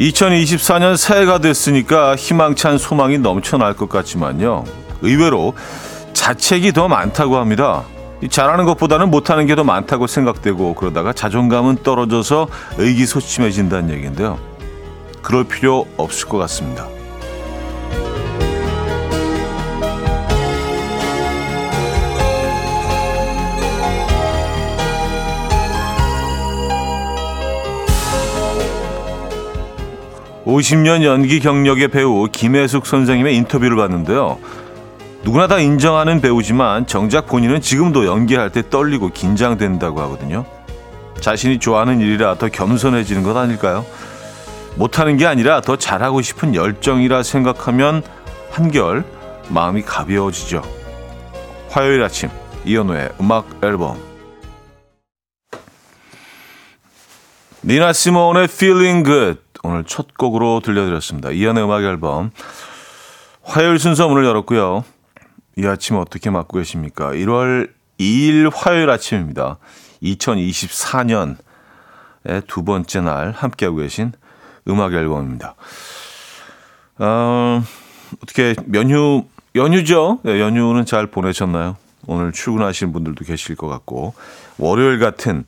2024년 새해가 됐으니까 희망찬 소망이 넘쳐날 것 같지만요. 의외로 자책이 더 많다고 합니다. 잘하는 것보다는 못하는 게 더 많다고 생각되고 그러다가 자존감은 떨어져서 의기소침해진다는 얘기인데요. 그럴 필요 없을 것 같습니다. (50년) 연기 경력의 배우 김혜숙 선생님의 인터뷰를 봤는데요. 누구나 다 인정하는 배우지만 정작 본인은 지금도 연기할 때 떨리고 긴장된다고 하거든요. 자신이 좋아하는 일이라 더 겸손해지는 것 아닐까요? 못하는 게 아니라 더 잘하고 싶은 열정이라 생각하면 한결 마음이 가벼워지죠. 화요일 아침 이현우의 음악 앨범 니나 시몬의 Feeling Good 오늘 첫 곡으로 들려드렸습니다. 이현우의 음악 앨범 화요일 순서 문을 열었고요. 이 아침 어떻게 맞고 계십니까? 1월 2일 화요일 아침입니다. 2024년의 두 번째 날 함께하고 계신 음악 앨범입니다. 어, 어떻게 연휴 연휴죠? 네, 연휴는 잘 보내셨나요? 오늘 출근하시는 분들도 계실 것 같고 월요일 같은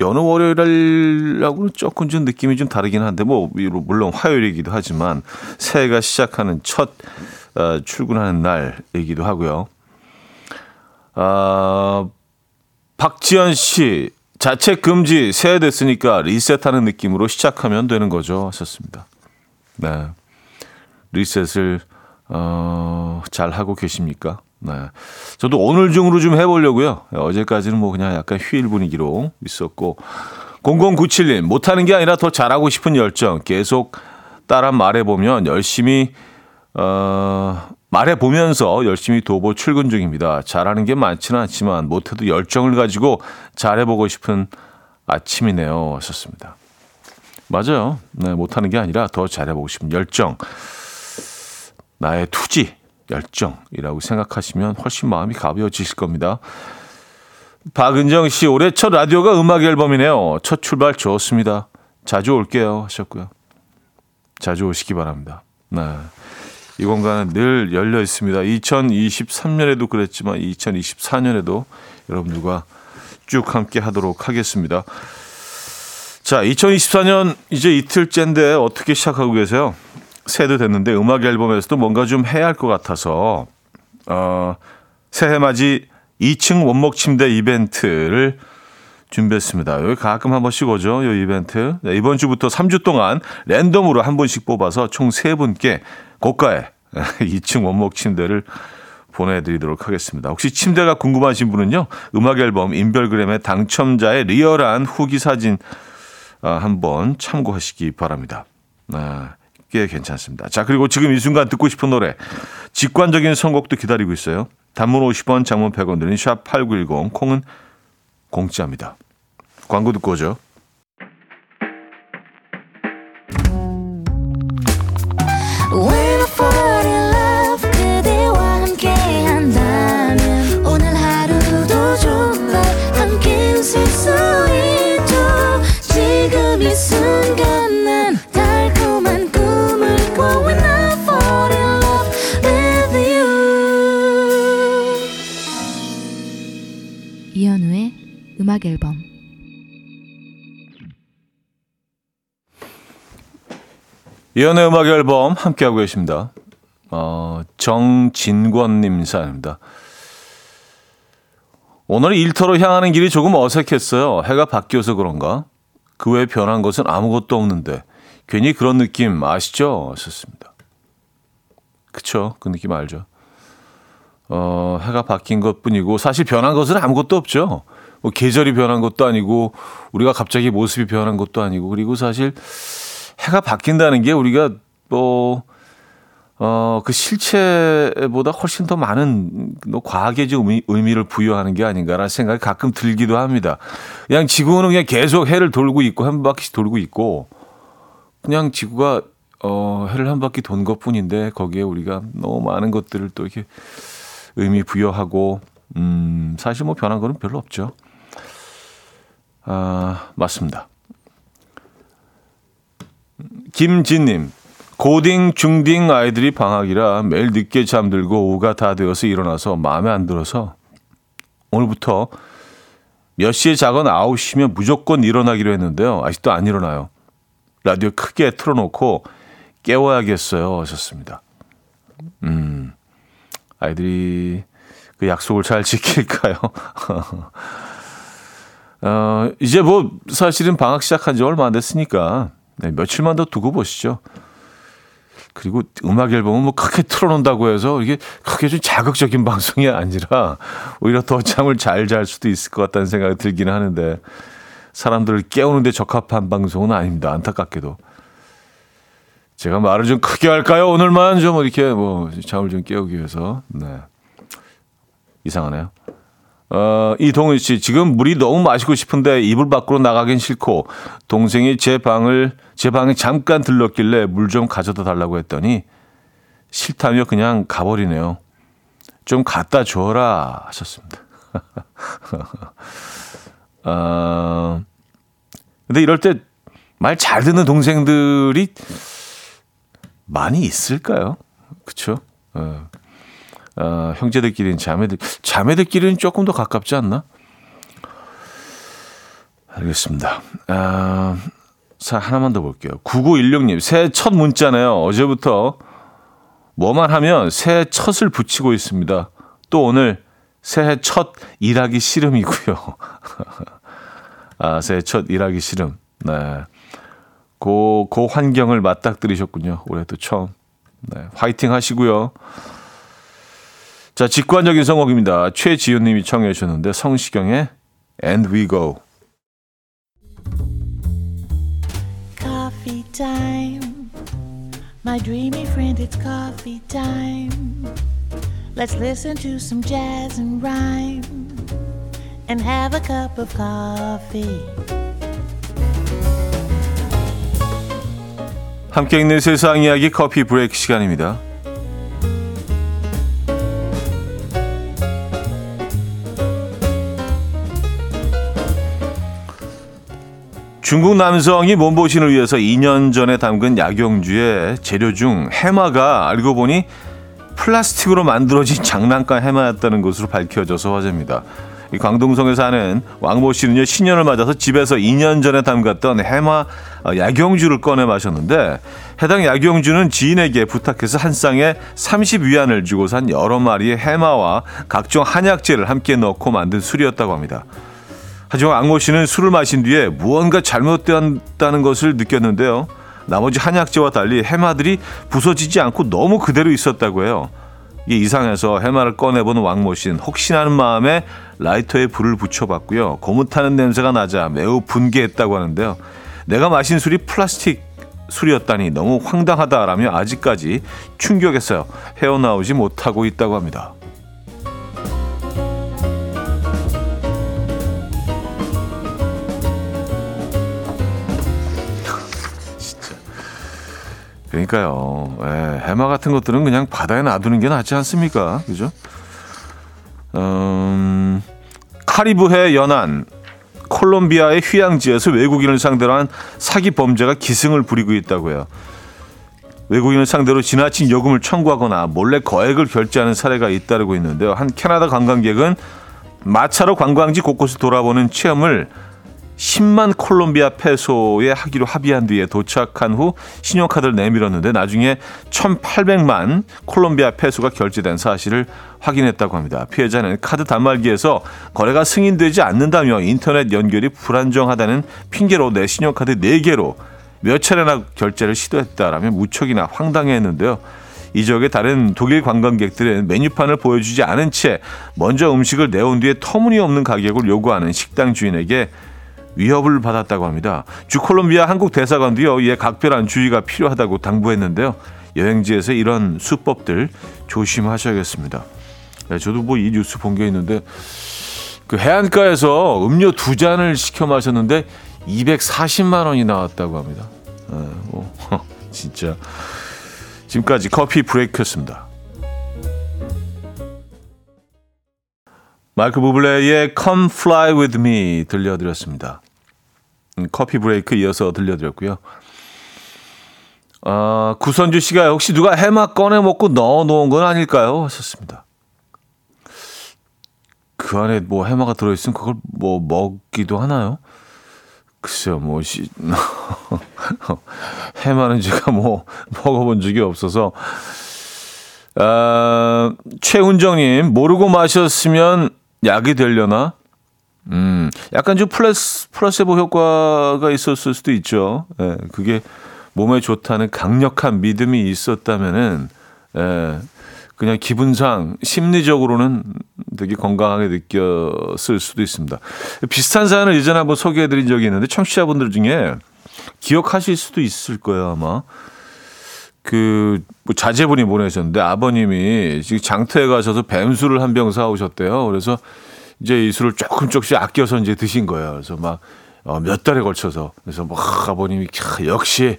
여느 월요일하고는 조금 좀 느낌이 좀 다르긴 한데 뭐 물론 화요일이기도 하지만 새해가 시작하는 첫 어, 출근하는 날이기도 하고요. 아, 박지현 씨 자책 금지 새해 됐으니까 리셋하는 느낌으로 시작하면 되는 거죠. 하셨습니다. 네. 리셋을 어, 잘 하고 계십니까? 네. 저도 오늘 중으로 좀 해보려고요. 어제까지는 뭐 그냥 약간 휴일 분위기로 있었고. 0097님, 못하는 게 아니라 더 잘하고 싶은 열정. 계속 따라 말해보면 열심히, 어, 말해보면서 열심히 도보 출근 중입니다. 잘하는 게 많지는 않지만 못해도 열정을 가지고 잘해보고 싶은 아침이네요. 하셨습니다. 맞아요. 네, 못하는 게 아니라 더 잘해보고 싶은 열정. 나의 투지. 열정이라고 생각하시면 훨씬 마음이 가벼워지실 겁니다. 박은정 씨, 올해 첫 라디오가 음악 앨범이네요. 첫 출발 좋습니다. 자주 올게요. 하셨고요. 자주 오시기 바랍니다. 네. 이 공간은 늘 열려 있습니다. 2023년에도 그랬지만 2024년에도 여러분들과 쭉 함께 하도록 하겠습니다. 자, 2024년 이제 이틀째인데 어떻게 시작하고 계세요? 새해도 됐는데 음악 앨범에서도 뭔가 좀 해야 할 것 같아서 어, 새해 맞이 2층 원목 침대 이벤트를 준비했습니다. 여기 가끔 한 번씩 오죠. 이 이벤트. 네, 이번 주부터 3주 동안 랜덤으로 한 분씩 뽑아서 총 3분께 고가의 2층 원목 침대를 보내드리도록 하겠습니다. 혹시 침대가 궁금하신 분은요. 음악 앨범 인별그램의 당첨자의 리얼한 후기 사진 아, 한번 참고하시기 바랍니다. 네. 꽤 괜찮습니다. 자, 그리고 지금 이 순간 듣고 싶은 노래, 직관적인 선곡도 기다리고 있어요. 단문 50원, 장문 100원 드린 샵8910, 콩은 공짜입니다. 광고 듣고 오죠. 음악 앨범 이연의 음악 앨범 함께하고 계십니다. 어, 정진권님 사연입니다. 오늘 일터로 향하는 길이 조금 어색했어요. 해가 바뀌어서 그런가? 그 외에 변한 것은 아무것도 없는데 괜히 그런 느낌 아시죠? 하셨습니다. 그쵸? 그 느낌 알죠? 어, 해가 바뀐 것 뿐이고 사실 변한 것은 아무것도 없죠. 뭐 계절이 변한 것도 아니고 우리가 갑자기 모습이 변한 것도 아니고 그리고 사실 해가 바뀐다는 게 우리가 뭐 어, 그 실체보다 훨씬 더 많은 뭐 과학의 의미, 의미 를 부여하는 게 아닌가라는 생각이 가끔 들기도 합니다. 그냥 지구는 그냥 계속 해를 돌고 있고 한 바퀴씩 돌고 있고 그냥 지구가 어, 해를 한 바퀴 돈 것 뿐인데 거기에 우리가 너무 많은 것들을 또 이렇게 의미 부여하고 음, 사실 뭐 변한 거는 별로 없죠. 아, 맞습니다. 김진님, 고딩, 중딩 아이들이 방학이라 매일 늦게 잠들고 오후가 다 되어서 일어나서 마음에 안 들어서 오늘부터 몇 시에 자건 9시면 무조건 일어나기로 했는데요. 아직도 안 일어나요. 라디오 크게 틀어놓고 깨워야겠어요. 하셨습니다. 음, 아이들이 그 약속을 잘 지킬까요? 어, 이제 뭐 사실은 방학 시작한 지 얼마 안 됐으니까 네, 며칠만 더 두고 보시죠. 그리고 음악 앨범은 뭐 크게 틀어놓는다고 해서 이게 크게 좀 자극적인 방송이 아니라 오히려 더 잠을 잘 잘 수도 있을 것 같다는 생각이 들기는 하는데 사람들을 깨우는데 적합한 방송은 아닙니다. 안타깝게도. 제가 말을 좀 크게 할까요? 오늘만 좀 이렇게 뭐 잠을 좀 깨우기 위해서. 네. 이상하네요. 어, 이동은 씨, 지금 물이 너무 마시고 싶은데 이불 밖으로 나가긴 싫고, 동생이 제 방을, 제 방에 잠깐 들렀길래 물 좀 가져다 달라고 했더니, 싫다며 그냥 가버리네요. 좀 갖다 줘라 하셨습니다. 어, 근데 이럴 때 말 잘 듣는 동생들이 많이 있을까요? 그쵸? 어. 어, 형제들끼리는 자매들, 자매들끼리는 조금 더 가깝지 않나? 알겠습니다. 아, 자, 하나만 더 볼게요. 9916님, 새해 첫 문자네요. 어제부터 뭐만 하면 새해 첫을 붙이고 있습니다. 또 오늘 새해 첫 일하기 싫음이고요. 아, 새해 첫 일하기 싫음. 네. 그, 그 환경을 맞닥뜨리셨군요. 올해 또 처음. 네. 화이팅 하시고요. 자, 직관적인 성곡입니다. 최지윤 님이 청해 주셨는데 성시경의 And We Go. Coffee time. My dreamy friend, it's coffee time. Let's listen to some jazz and rhyme and have a cup of coffee. 함께 있는 세상 이야기 커피 브레이크 시간입니다. 중국 남성이 몸보신을 위해서 2년 전에 담근 약용주의 재료 중 해마가 알고 보니 플라스틱으로 만들어진 장난감 해마였다는 것으로 밝혀져서 화제입니다. 이 광동성에 사는 왕모 씨는요 신년을 맞아서 집에서 2년 전에 담갔던 해마 어, 약용주를 꺼내 마셨는데 해당 약용주는 지인에게 부탁해서 한 쌍에 30위안을 주고 산 여러 마리의 해마와 각종 한약재를 함께 넣고 만든 술이었다고 합니다. 하지만 악모 씨는 술을 마신 뒤에 무언가 잘못되었다는 것을 느꼈는데요. 나머지 한약재와 달리 해마들이 부서지지 않고 너무 그대로 있었다고 해요. 이게 이상해서 해마를 꺼내본 왕모 씨는 혹시나 하는 마음에 라이터에 불을 붙여봤고요. 고무타는 냄새가 나자 매우 분개했다고 하는데요. 내가 마신 술이 플라스틱 술이었다니 너무 황당하다라며 아직까지 충격에서 헤어나오지 못하고 있다고 합니다. 그러니까요. 예, 해마 같은 것들은 그냥 바다에 놔두는 게 낫지 않습니까? 그죠? 음, 카리브해 연안 콜롬비아의 휴양지에서 외국인을 상대로 한 사기 범죄가 기승을 부리고 있다고 해요. 외국인을 상대로 지나친 요금을 청구하거나 몰래 거액을 결제하는 사례가 잇따르고 있는데요. 한 캐나다 관광객은 마차로 관광지 곳곳을 돌아보는 체험을 10만 콜롬비아 페소에 하기로 합의한 뒤에 도착한 후 신용카드를 내밀었는데 나중에 1,800만 콜롬비아 페소가 결제된 사실을 확인했다고 합니다. 피해자는 카드 단말기에서 거래가 승인되지 않는다며 인터넷 연결이 불안정하다는 핑계로 내 신용카드 4개로 몇 차례나 결제를 시도했다라며 무척이나 황당해했는데요. 이 지역의 다른 독일 관광객들은 메뉴판을 보여주지 않은 채 먼저 음식을 내온 뒤에 터무니없는 가격을 요구하는 식당 주인에게 위협을 받았다고 합니다. 주 콜롬비아 한국 대사관도요, 이에 각별한 주의가 필요하다고 당부했는데요. 여행지에서 이런 수법들 조심하셔야겠습니다. 네, 저도 뭐 이 뉴스 본 게 있는데 그 해안가에서 음료 두 잔을 시켜 마셨는데 240만 원이 나왔다고 합니다. 네, 뭐 진짜 지금까지 커피 브레이크였습니다. 마이크 부블레의 Come Fly With Me 들려드렸습니다. 음, 커피 브레이크 이어서 들려드렸고요. 아, 구선주 씨가 혹시 누가 해마 꺼내 먹고 넣어 놓은 건 아닐까요? 하셨습니다. 그 안에 뭐 해마가 들어있으면 그걸 뭐 먹기도 하나요? 글쎄요, 뭐, 시, 해마는 제가 뭐 먹어본 적이 없어서. 아, 최훈정님, 모르고 마셨으면 약이 되려나? 음, 약간 좀 플러스, 플라세보 효과가 있었을 수도 있죠. 예, 그게 몸에 좋다는 강력한 믿음이 있었다면은, 예, 그냥 기분상, 심리적으로는 되게 건강하게 느꼈을 수도 있습니다. 비슷한 사연을 예전에 한번 소개해 드린 적이 있는데, 청취자분들 중에 기억하실 수도 있을 거예요, 아마. 그, 뭐 자제분이 보내셨는데, 아버님이 지금 장터에 가셔서 뱀술을 한 병 사오셨대요. 그래서 이제 이 술을 조금 조금씩 아껴서 이제 드신 거예요. 그래서 막, 어, 몇 달에 걸쳐서. 그래서 막 아버님이, 캬, 역시,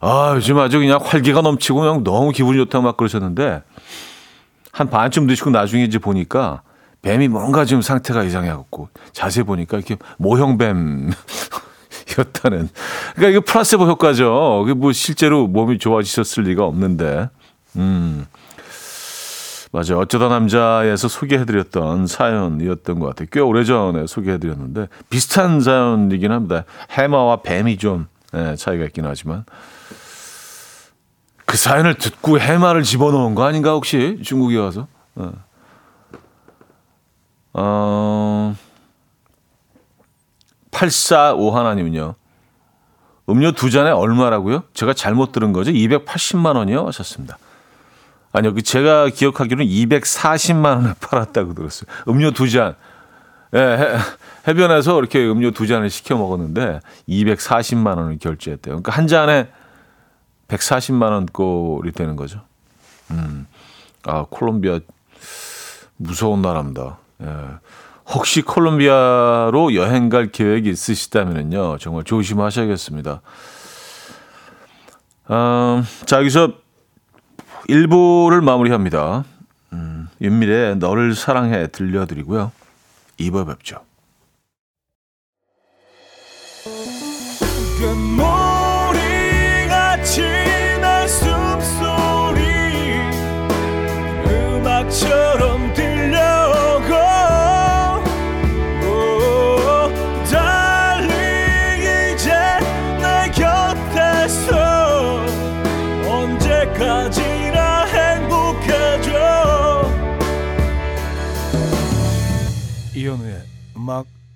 아, 요즘 아주 그냥 활기가 넘치고 그냥 너무 기분이 좋다 막 그러셨는데, 한 반쯤 드시고 나중에 이제 보니까 뱀이 뭔가 좀 상태가 이상해갖고 자세히 보니까 이렇게 모형뱀 였다는. 그러니까 이거 플라세보 효과죠. 그게 뭐 실제로 몸이 좋아지셨을 리가 없는데. 음. 맞아요. 어쩌다 남자에서 소개해드렸던 사연이었던 것 같아요. 꽤 오래전에 소개해드렸는데 비슷한 사연이긴 합니다. 해마와 뱀이 좀 네, 차이가 있긴 하지만 그 사연을 듣고 해마를 집어넣은 거 아닌가 혹시 중국에 와서? 네. 어, 845 하나님은요. 음료 두 잔에 얼마라고요? 제가 잘못 들은 거죠? 280만 원이요? 하셨습니다. 아니요, 그 제가 기억하기로는 240만 원에 팔았다고 들었어요. 음료 두 잔. 예, 해, 해변에서 이렇게 음료 두 잔을 시켜 먹었는데 240만 원을 결제했대요. 그러니까 한 잔에 140만 원 꼴이 되는 거죠. 음. 아, 콜롬비아 무서운 나라입니다. 예. 혹시 콜롬비아로 여행 갈 계획이 있으시다면요. 정말 조심하셔야겠습니다. 음, 자, 여기서 1부를 마무리합니다. 음, 윤미래의 너를 사랑해 들려드리고요. 2부 뵙죠. 이현우의 음악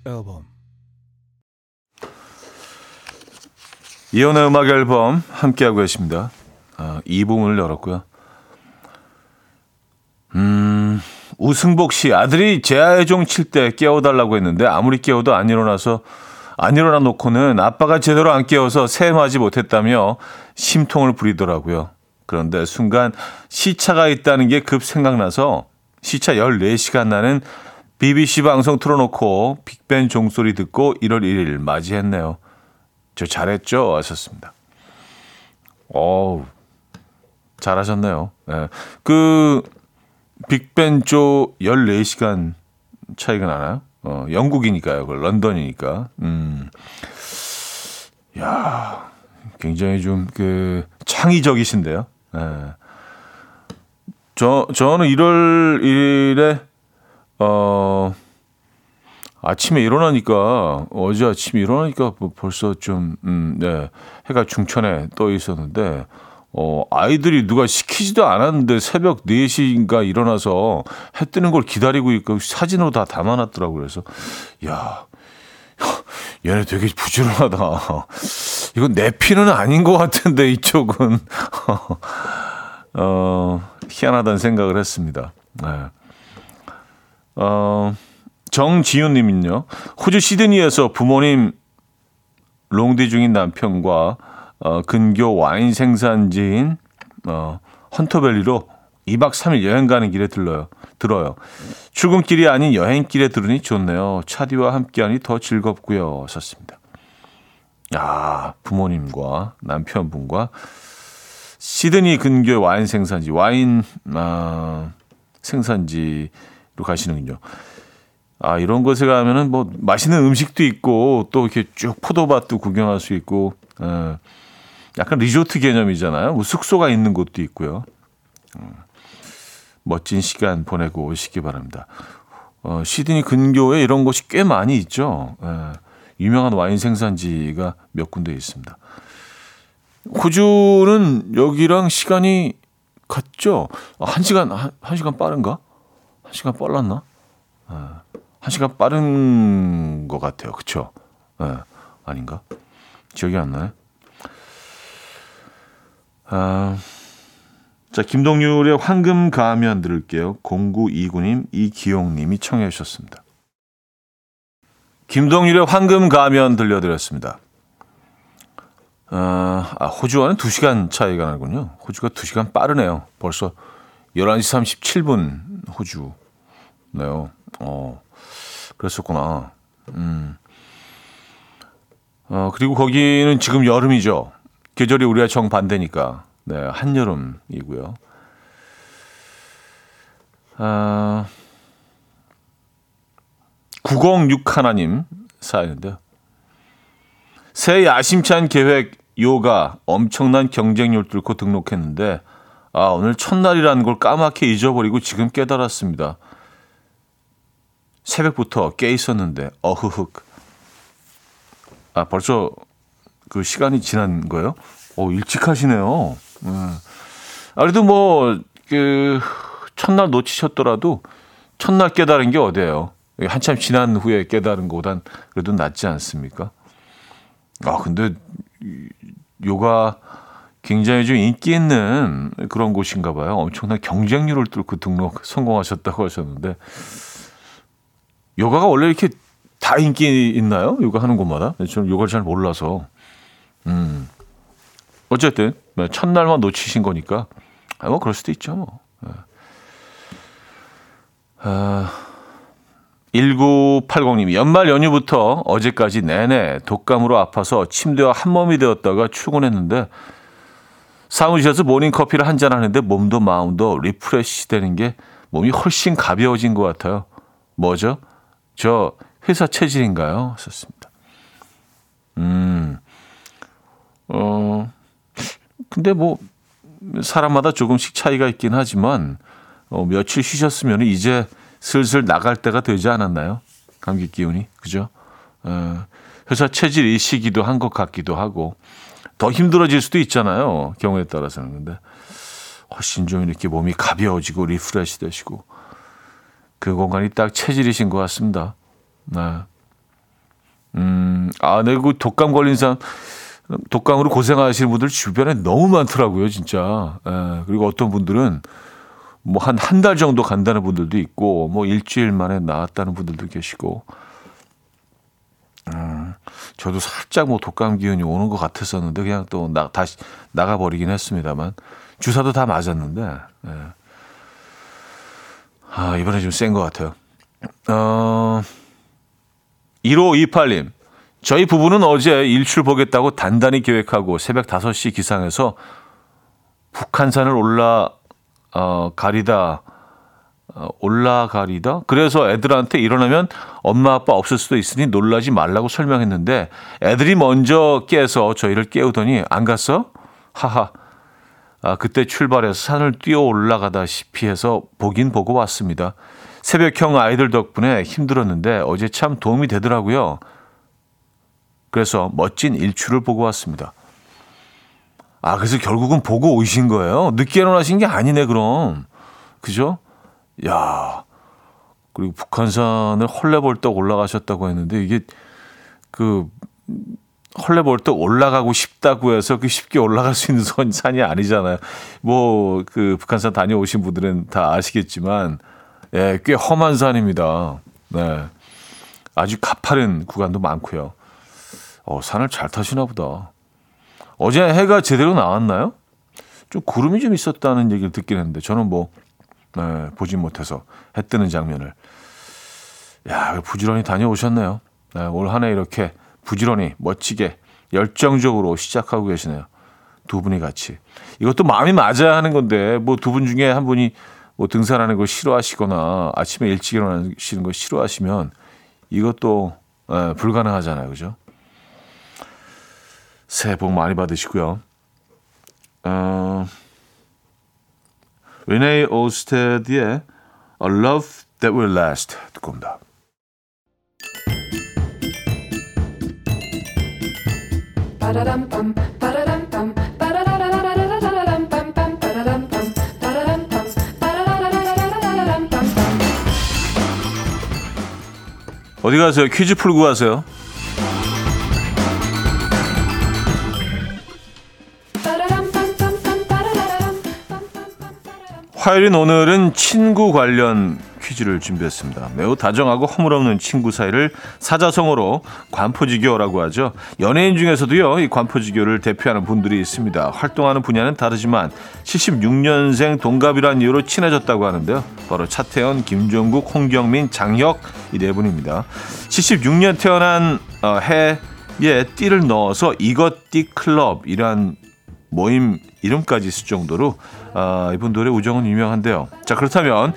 앨범 이현우의 음악 앨범 함께하고 계십니다. 아, 2부문을 열었고요. 음, 우승복 씨 아들이 제아의 종 칠 때 깨워달라고 했는데 아무리 깨워도 안 일어나서 안 일어나 놓고는 아빠가 제대로 안 깨워서 세임하지 못했다며 심통을 부리더라고요. 그런데 순간 시차가 있다는 게 급 생각나서 시차 14시간 나는 BBC 방송 틀어놓고 빅벤 종소리 듣고 1월 1일 맞이했네요. 저 잘했죠? 하셨습니다. 어우, 잘하셨네요. 네. 그, 빅벤 쪽 14시간 차이가 나나요? 어, 영국이니까요. 그 런던이니까. 음. 야 굉장히 좀 그 창의적이신데요. 네. 저, 저는 1월 1일에 어, 아침에 일어나니까, 어제 아침에 일어나니까 뭐 벌써 좀, 음, 네, 해가 중천에 떠 있었는데, 어, 아이들이 누가 시키지도 않았는데 새벽 4시인가 일어나서 해 뜨는 걸 기다리고 있고 사진으로 다 담아놨더라고요. 그래서, 야, 얘네 되게 부지런하다. 이건 내 피는 아닌 것 같은데, 이쪽은. 어, 희한하다는 생각을 했습니다. 네. 어, 정지윤 님은요. 호주 시드니에서 부모님 롱디 중인 남편과 어, 근교 와인 생산지인 어, 헌터밸리로 2박 3일 여행 가는 길에 들러요. 들어요. 출근길이 아닌 여행길에 들으니 좋네요. 차디와 함께하니 더 즐겁고요. 썼습니다. 야, 부모님과 남편분과 시드니 근교의 와인 생산지, 와인 아, 생산지 로 가시는군요. 아, 이런 곳에 가면은 뭐 맛있는 음식도 있고 또 이렇게 쭉 포도밭도 구경할 수 있고 에, 예. 약간 리조트 개념이잖아요. 뭐 숙소가 있는 곳도 있고요. 음, 멋진 시간 보내고 오시기 바랍니다. 어, 시드니 근교에 이런 곳이 꽤 많이 있죠. 예, 유명한 와인 생산지가 몇 군데 있습니다. 호주는 여기랑 시간이 같죠? 아, 한 시간, 한, 한 시간 빠른가? 한 시간 빨랐나? 예, 한 시간 빠른 것 같아요. 그쵸? 예, 아닌가? 기억이 안 나요? 아, 자, 김동률의 황금 가면 들을게요. 0929님, 이기용님이 청해 주셨습니다. 김동률의 황금 가면 들려드렸습니다. 아, 아, 호주와는 2시간 차이가 나군요. 호주가 2시간 빠르네요. 벌써 11시 37분 호주 네요. 어, 그랬었구나. 음. 어, 그리고 거기는 지금 여름이죠. 계절이 우리가 정반대니까. 네, 한여름이고요. 아, 906 하나님 사연인데요. 새 야심찬 계획 요가 엄청난 경쟁률 뚫고 등록했는데 아, 오늘 첫날이라는 걸 까맣게 잊어버리고 지금 깨달았습니다. 새벽부터 깨 있었는데 어흐흑. 아, 벌써 그 시간이 지난 거예요? 어, 일찍 하시네요. 음. 아, 그래도 뭐, 그, 첫날 놓치셨더라도 첫날 깨달은 게 어디예요? 한참 지난 후에 깨달은 것보단 그래도 낫지 않습니까? 아, 근데 요가 굉장히 좀 인기 있는 그런 곳인가 봐요. 엄청난 경쟁률을 뚫고 등록 성공하셨다고 하셨는데 요가가 원래 이렇게 다 인기 있나요? 요가 하는 곳마다? 저는 요가를 잘 몰라서. 음. 어쨌든 네, 첫날만 놓치신 거니까 아, 뭐 그럴 수도 있죠. 뭐. 네. 아, 1980님 연말 연휴부터 어제까지 내내 독감으로 아파서 침대와 한 몸이 되었다가 출근했는데 사무실에서 모닝커피를 한 잔 하는데 몸도 마음도 refresh 되는 게 몸이 훨씬 가벼워진 것 같아요. 뭐죠? 저 회사 체질인가요? 썼습니다. 음, 어, 근데 뭐 사람마다 조금씩 차이가 있긴 하지만 어, 며칠 쉬셨으면 이제 슬슬 나갈 때가 되지 않았나요? 감기 기운이 그죠? 어, 회사 체질 이시기도 한 것 같기도 하고 더 힘들어질 수도 있잖아요. 경우에 따라서는 근데 훨씬 좀 이렇게 몸이 가벼워지고 refresh 되시고 그 공간이 딱 체질이신 것 같습니다. 네. 음, 아, 네, 그 독감 걸린 사람 독감으로 고생하시는 분들 주변에 너무 많더라고요, 진짜. 예, 그리고 어떤 분들은 뭐 한 한 달 정도 간다는 분들도 있고, 뭐 일주일 만에 나았다는 분들도 계시고. 음, 저도 살짝 뭐 독감 기운이 오는 것 같았었는데 그냥 또 나, 다시 나가버리긴 했습니다만 주사도 다 맞았는데 예. 아 이번에 좀 센 것 같아요. 어, 1528님 저희 부부는 어제 일출 보겠다고 단단히 계획하고 새벽 5시 기상해서 북한산을 올라 어, 가리다 어, 올라가리다. 그래서 애들한테 일어나면 엄마 아빠 없을 수도 있으니 놀라지 말라고 설명했는데 애들이 먼저 깨서 저희를 깨우더니 안 갔어? 하하. 아, 그때 출발해서 산을 뛰어 올라가다시피 해서 보긴 보고 왔습니다. 새벽형 아이들 덕분에 힘들었는데 어제 참 도움이 되더라고요. 그래서 멋진 일출을 보고 왔습니다. 아, 그래서 결국은 보고 오신 거예요? 늦게 일어나신 게 아니네, 그럼. 그죠? 야 그리고 북한산을 헐레벌떡 올라가셨다고 했는데 이게 그 헐레벌떡 올라가고 싶다고 해서 그 쉽게 올라갈 수 있는 선, 산이 아니잖아요. 뭐 그 북한산 다녀오신 분들은 다 아시겠지만 예, 꽤 험한 산입니다. 네. 아주 가파른 구간도 많고요. 어, 산을 잘 타시나 보다. 어제 해가 제대로 나왔나요? 좀 구름이 좀 있었다는 얘기를 듣긴 했는데 저는 뭐 네, 보진 못해서 해 뜨는 장면을 야 부지런히 다녀오셨네요. 네, 올 한해 이렇게 부지런히 멋지게 열정적으로 시작하고 계시네요. 두 분이 같이 이것도 마음이 맞아야 하는 건데 뭐 두 분 중에 한 분이 뭐 등산하는 걸 싫어하시거나 아침에 일찍 일어나시는 걸 싫어하시면 이것도 네, 불가능하잖아요, 그죠? 새해 복 많이 받으시고요. 어, 레네 오스테드의 A Love That Will Last 듣고 옵니다. 어디 가세요? 퀴즈 풀고 가세요. 화요일인 오늘은 친구 관련 퀴즈를 준비했습니다. 매우 다정하고 허물없는 친구 사이를 사자성어로 관포지교라고 하죠. 연예인 중에서도요, 이 관포지교를 대표하는 분들이 있습니다. 활동하는 분야는 다르지만 76년생 동갑이라는 이유로 친해졌다고 하는데요. 바로 차태현, 김종국, 홍경민, 장혁 이 네 분입니다. 76년 태어난 어, 해에 띠를 넣어서 이것띠 클럽이란 모임 이름까지 있을 정도로 아, 이분들의 우정은 유명한데요. 자 그렇다면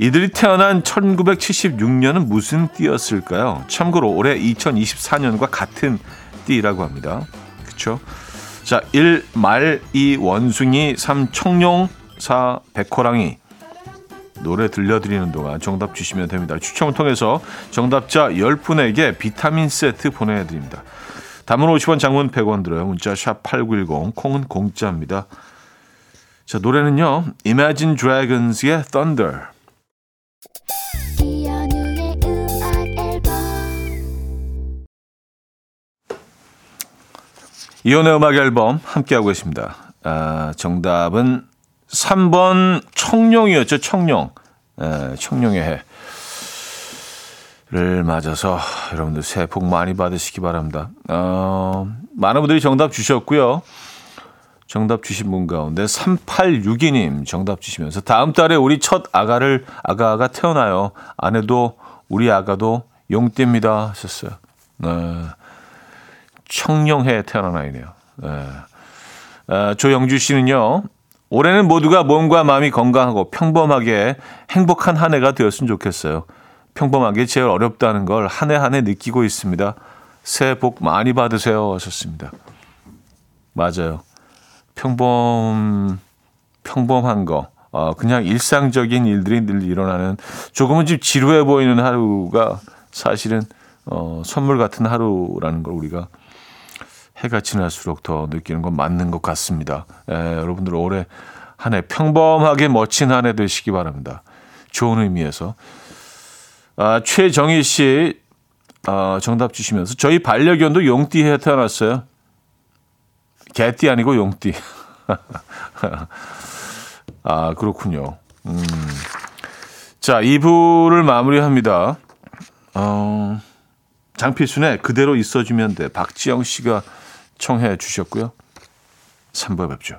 이들이 태어난 1976년은 무슨 띠였을까요? 참고로 올해 2024년과 같은 띠라고 합니다. 그렇죠? 자, 1. 말, 2. 원숭이, 3. 청룡, 4. 백호랑이. 노래 들려드리는 동안 정답 주시면 됩니다. 추첨을 통해서 정답자 10분에게 비타민 세트 보내드립니다. 담은 50원, 장문 100원 들어요. 문자 샵 8910, 콩은 공짜입니다. 자, 노래는요. Imagine Dragons의 Thunder. 이혼의 음악 앨범 함께하고 있습니다. 아, 정답은 3번 청룡이었죠. 청룡. 에, 청룡의 해를 맞아서 여러분들 새해 복 많이 받으시기 바랍니다. 어, 많은 분들이 정답 주셨고요. 정답 주신 분 가운데 3862님 정답 주시면서 다음 달에 우리 첫 아가를 아가가 태어나요. 아내도 우리 아가도 용띠입니다 하셨어요. 네. 청룡해 태어난 아이네요. 네. 아, 조영주 씨는요. 올해는 모두가 몸과 마음이 건강하고 평범하게 행복한 한 해가 되었으면 좋겠어요. 평범하게 제일 어렵다는 걸 한 해 한 해 느끼고 있습니다. 새해 복 많이 받으세요 하셨습니다. 맞아요. 평범 평범한 거 어, 그냥 일상적인 일들이 늘 일어나는 조금은 좀 지루해 보이는 하루가 사실은 어, 선물 같은 하루라는 걸 우리가 해가 지날수록 더 느끼는 건 맞는 것 같습니다. 에, 여러분들 올해 한 해 평범하게 멋진 한 해 되시기 바랍니다. 좋은 의미에서 아, 최정희 씨 어, 정답 주시면서 저희 반려견도 용띠에 태어났어요. 개띠 아니고 용띠. 아, 그렇군요. 음. 자, 2부를 마무리합니다. 어, 장필순의 그대로 있어주면 돼. 박지영 씨가 청해 주셨고요. 3부에 뵙죠.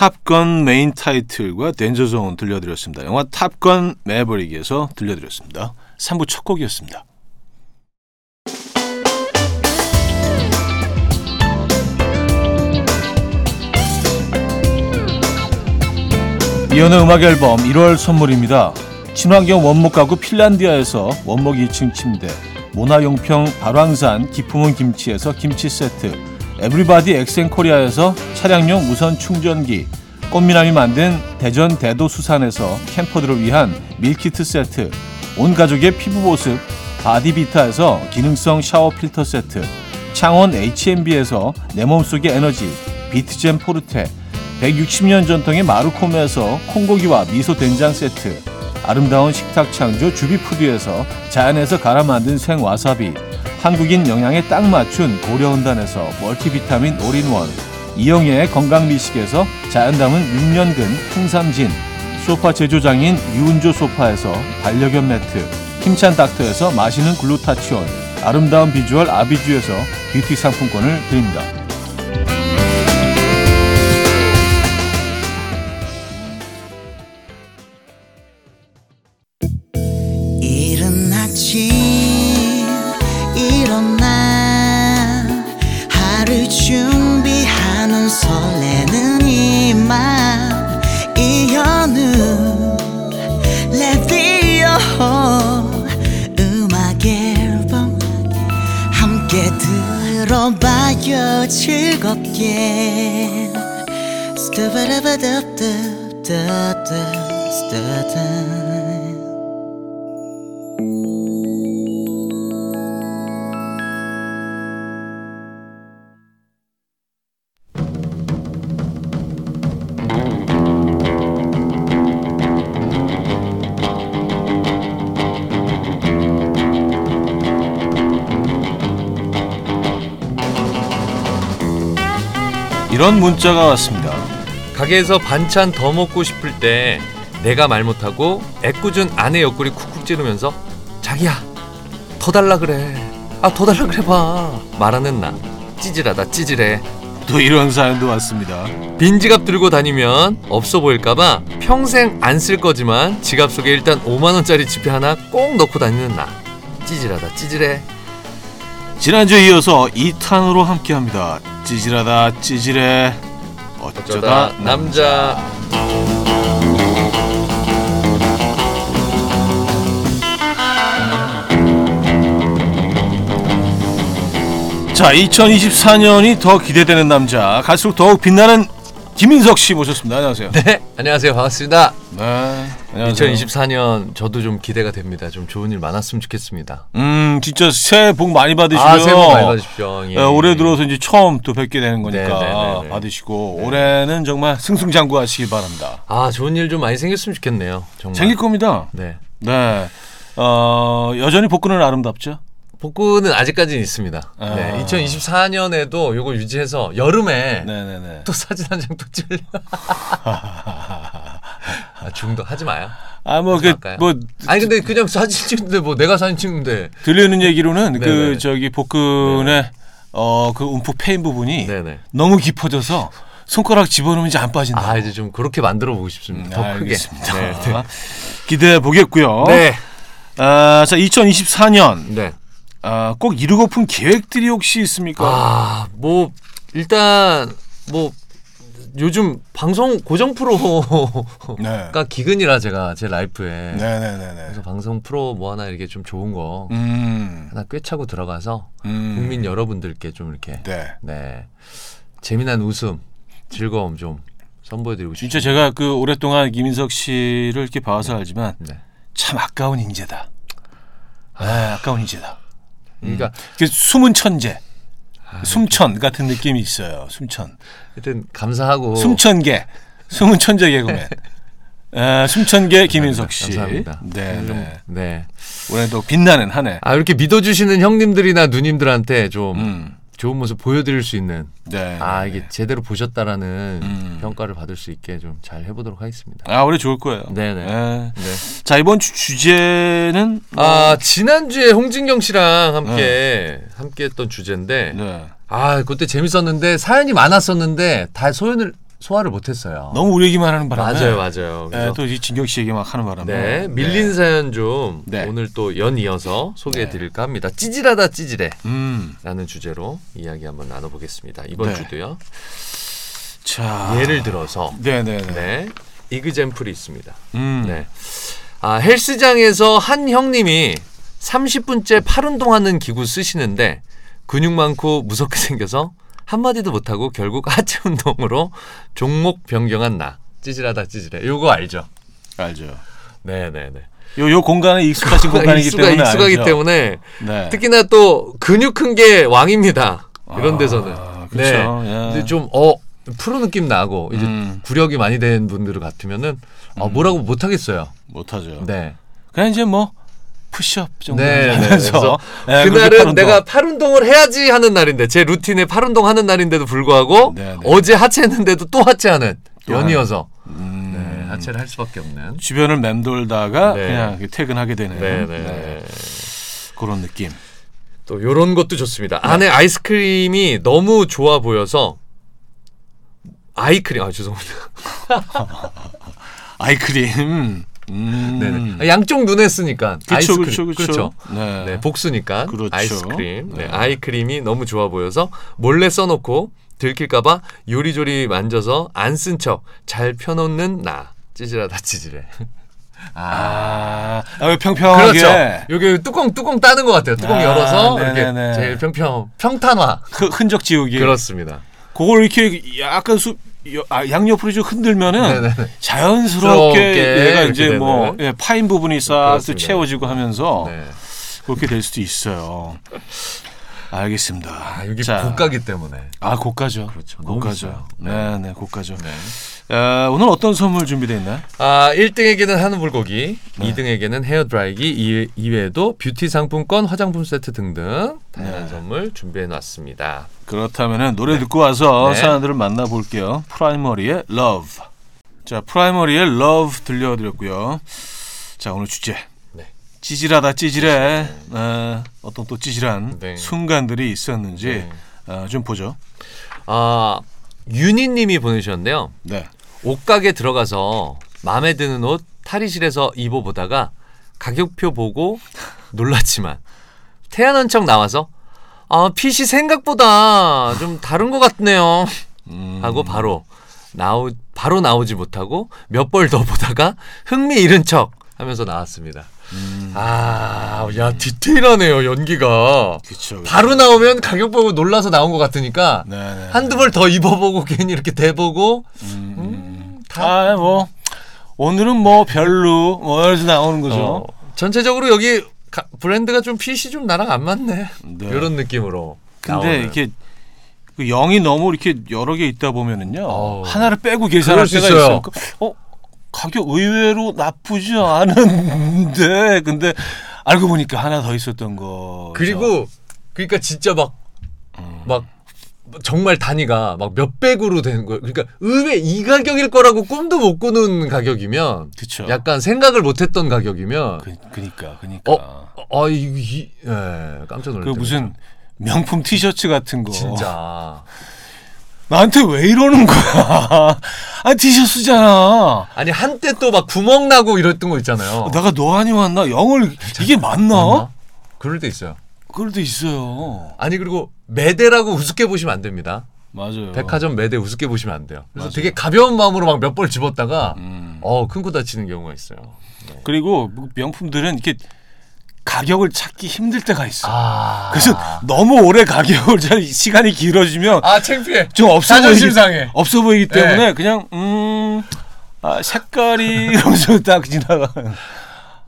탑건 메인 타이틀과 Danger Zone 들려드렸습니다. 영화 탑건 매버릭에서 들려드렸습니다. 3부 첫 곡이었습니다. 이현우의 음악 앨범 1월 선물입니다. 친환경 원목 가구 핀란디아에서 원목 2층 침대, 모나용평 발왕산 기품은 김치에서 김치 세트, 에브리바디 엑센코리아에서 차량용 무선 충전기, 꽃미남이 만든 대전 대도수산에서 캠퍼들을 위한 밀키트 세트, 온 가족의 피부 보습 바디비타에서 기능성 샤워 필터 세트, 창원 H&B에서 내 몸속의 에너지 비트젠 포르테, 160년 전통의 마루코메에서 콩고기와 미소 된장 세트, 아름다운 식탁 창조 주비푸드에서 자연에서 갈아 만든 생와사비, 한국인 영양에 딱 맞춘 고려온단에서 멀티비타민 올인원 이영애의 건강미식에서 자연 담은 6년근 홍삼진 소파 제조장인 유운조 소파에서 반려견 매트 힘찬 닥터에서 마시는 글루타치온 아름다운 비주얼 아비주에서 뷰티 상품권을 드립니다. 설레는 이맘 이현우 레디오 음악 앨범 함께 들어봐요. 즐겁게. 스타바라바답답답답 이런 문자가 왔습니다. 가게에서 반찬 더 먹고 싶을 때 내가 말 못하고 애꿎은 아내 옆구리 쿡쿡 찌르면서 자기야 더 달라 그래. 아 더 달라 그래 봐. 말하는 나. 찌질하다 찌질해. 또 이런 사연도 왔습니다. 빈 지갑 들고 다니면 없어 보일까봐 평생 안 쓸 거지만 지갑 속에 일단 5만 원짜리 지폐 하나 꼭 넣고 다니는 나. 찌질하다 찌질해 지난주에 이어서 2탄으로 함께합니다. 찌질하다 찌질해. 어쩌다, 남자. 자, 2024년이 더 기대되는 남자, 갈수록 더욱 빛나는 김인석 씨 모셨습니다. 안녕하세요. 네 안녕하세요 반갑습니다 네, 안녕하세요. 2024년 저도 좀 기대가 됩니다 좀 좋은 일 많았으면 좋겠습니다 음, 진짜 새해 복 많이 받으시고요. 아 새해 복 많이 받으십시오 예. 예, 올해 들어서 이제 처음 또 뵙게 되는 거니까 네, 네, 네, 네. 받으시고 올해는 정말 승승장구하시길 바랍니다. 아 좋은 일 좀 많이 생겼으면 좋겠네요 정말 생길 겁니다. 네 네, 어, 여전히 복근은 아름답죠. 복구는 아직까지는 있습니다 아. 네 2024년에도 요걸 유지해서 여름에 네, 네, 네. 또 사진 한 장 또 찍으려 아 중독 하지 마요 아, 뭐, 하지 그? 뭐, 아니 근데 그냥 사진 찍는데 뭐 내가 사진 찍는데 들리는 얘기로는 그, 네네. 저기, 복근의, 어, 그 움푹 패인 부분이 네네 너무 깊어져서 손가락 집어넣으면 이제 안 빠진다. 아 이제 좀 그렇게 만들어 보고 싶습니다 더 크게 알겠습니다. 네, 네. 기대해 보겠고요. 네. 아, 자, 2024년 네. 아, 꼭 이루고픈 계획들이 혹시 있습니까? 아, 뭐 일단 뭐 요즘 방송 고정 프로가 네. 기근이라 제가 제 라이프에 네, 네, 네, 네. 그래서 방송 프로 뭐 하나 이렇게 좀 좋은 거 음. 하나 꿰차고 들어가서 음. 국민 여러분들께 좀 이렇게 네. 네 재미난 웃음, 즐거움 좀 선보여드리고 싶습니다. 진짜 제가 그 오랫동안 김인석 씨를 이렇게 봐서 알지만 네. 참 아까운 인재다. 아, 아까운 인재다. 그러니까 그 숨은 천재. 아, 숨천 같은 느낌이 있어요. 숨천. 하여튼 감사하고 숨천개. 숨은 천재 개그맨. 아, 숨천개 김인석 씨. 감사합니다. 네, 좀, 네. 네. 올해도 빛나는 한 해. 아 이렇게 믿어주시는 형님들이나 누님들한테 좀 음. 좋은 모습 보여드릴 수 있는 네. 아 네, 이게 네. 제대로 보셨다라는 음. 평가를 받을 수 있게 좀 잘 해보도록 하겠습니다. 아, 올해 좋을 거예요. 네네. 네. 네. 자, 이번 주 주제는 뭐- 아 지난 주에 홍진경 씨랑 함께 함께했던 주제인데 네. 아 그때 재밌었는데 사연이 많았었는데 다 소연을 소화를 못했어요. 너무 우리 얘기만 하는 바람에 맞아요, 맞아요. 네, 그래서 또이 진경 씨 얘기 막 하는 바람에 네 밀린 사연 좀 네. 오늘 또 연이어서 소개해드릴까 합니다. 찌질하다 찌질해. 음. 라는 주제로 이야기 한번 나눠보겠습니다. 이번 네. 주도요. 자. 예를 들어서 네, 네, 네. 네 이그젠플이 있습니다. 음. 네. 아, 헬스장에서 한 형님이 30분째 팔 운동하는 기구 쓰시는데 근육 많고 무섭게 생겨서 한마디도 못하고 결국 하체 운동으로 종목 변경한 나. 찌질하다 찌질해. 요거 알죠? 알죠. 네네네. 요, 요 공간에 익숙하신 공간이기 익숙하, 때문에 익숙하기 알죠. 때문에 네. 특히나 또 근육 큰 게 왕입니다. 이런 아, 데서는. 그렇죠. 네. 예. 근데 좀 어 프로 느낌 나고 이제 음. 구력이 많이 된 분들 같으면은 어, 뭐라고 못 하겠어요. 못 하죠. 네. 그냥 이제 뭐 푸시업 정도 네, 네. 하면서 네, 그날은. 내가 팔 운동을 해야지 하는 날인데 제 루틴에 팔 운동 하는 날인데도 불구하고 네, 네. 어제 하체 했는데 또 하체하는 또 연이어서 음, 네, 하체를 할 수밖에 없는 주변을 맴돌다가 네. 그냥 퇴근하게 되는 네, 네. 네, 그런 느낌. 또 요런 것도 좋습니다. 안에 아이스크림이 너무 좋아 보여서 아이크림 아 죄송합니다. 아이크림. 음. 네네. 양쪽 눈에 쓰니까 그쵸, 아이스크림 그쵸, 그쵸. 그렇죠. 네. 네, 복수니까 그렇죠. 아이스크림. 네, 네. 아이크림이 너무 좋아 보여서 몰래 써놓고 들킬까봐 요리조리 만져서 안 쓴 척 잘 펴놓는 나 찌질하다 찌질해. 아, 아, 왜 평평하게. 그렇죠. 여기 뚜껑 뚜껑 따는 것 같아요. 뚜껑 아, 열어서 네네네. 이렇게 제일 평평 평탄화. 그 흔적 지우기. 그렇습니다. 그걸 이렇게 약간 수, 여- 아, 양옆으로 좀 흔들면은 네네네. 자연스럽게 스럽게 얘가 이렇게 이제 뭐. 예, 파인 부분이 싹또 그렇습니다. 채워지고 하면서 네. 그렇게 될 수도 있어요. 알겠습니다. 아, 여기 자, 고가기 때문에. 아 고가죠. 그렇죠. 고가죠. 비싸요. 네, 네, 고가죠. 네. 아, 오늘 어떤 선물 준비되어 있나요? 아, 1등에게는 한우 불고기, 네. 2등에게는 헤어 드라이기, 이- 이외에도 뷰티 상품권, 화장품 세트 등등 다양한 네. 선물 준비해 놨습니다. 그렇다면은 노래 듣고 와서 네. 사연들을 만나볼게요. 프라이머리의 Love. 자, 프라이머리의 Love 들려드렸고요. 자, 오늘 주제. 네. 찌질하다 찌질해. 어, 어떤 또 찌질한 네. 순간들이 있었는지 네. 어, 좀 보죠. 아, 윤희 님이 보내주셨는데요. 네. 옷가게 들어가서 마음에 드는 옷 탈의실에서 입어보다가 가격표 보고 놀랐지만 태연한 척 나와서 아 핏이 생각보다 좀 다른 것 같네요 음, 하고 바로 나오 바로 나오지 못하고 몇 벌 더 보다가 흥미 잃은 척 하면서 나왔습니다. 음, 아 야 디테일하네요 연기가 그쵸. 바로 나오면 가격 보고 놀라서 나온 것 같으니까 네, 네. 한두 벌 더 입어보고 괜히 이렇게 대보고 음, 음, 다 아, 뭐 오늘은 뭐 별로 뭐 이래서 나오는 거죠. 어, 전체적으로 여기 가- 브랜드가 좀 핏이 좀 나랑 안 맞네. 네. 이런 느낌으로. 근데 나오는. 이렇게 그 영이 너무 이렇게 여러 개 있다 보면은요 어. 하나를 빼고 계산할 그럴 수 때가 있어요. 있어요. 그, 어 가격 의외로 나쁘지 않은데 근데 알고 보니까 하나 더 있었던 거. 그리고 그러니까 진짜 막막 음. 정말 단위가 막 몇백으로 되는 거예요. 그러니까 의외 이 가격일 거라고 꿈도 못 꾸는 가격이면 그쵸. 약간 생각을 못 했던 가격이면 그, 그니까 그니까 어, 어, 이, 이, 예, 깜짝 그 놀랐어요. 무슨 명품 티셔츠 같은 거 진짜 나한테 왜 이러는 거야? 아 티셔츠잖아. 아니 한때 또 막 구멍 나고 이랬던 거 있잖아요. 내가 너 아니왔나 영을 이게 맞나? 맞나? 그럴 때 있어요. 그럴 때 있어요. 아니 그리고 매대라고 우습게 보시면 안 됩니다. 맞아요. 백화점 매대 우습게 보시면 안 돼요. 그래서 맞아요. 되게 가벼운 마음으로 막 몇 벌 집었다가 음. 어 큰코 다치는 경우가 있어요. 그리고 뭐 명품들은 이렇게 가격을 찾기 힘들 때가 있어. 아 그래서 너무 오래 가격을 잘 시간이 길어지면 아 창피해. 좀 없어 보이기, 상해. 없어 보이기 때문에 네. 그냥 음 아, 색깔이 이러면서 딱 지나가.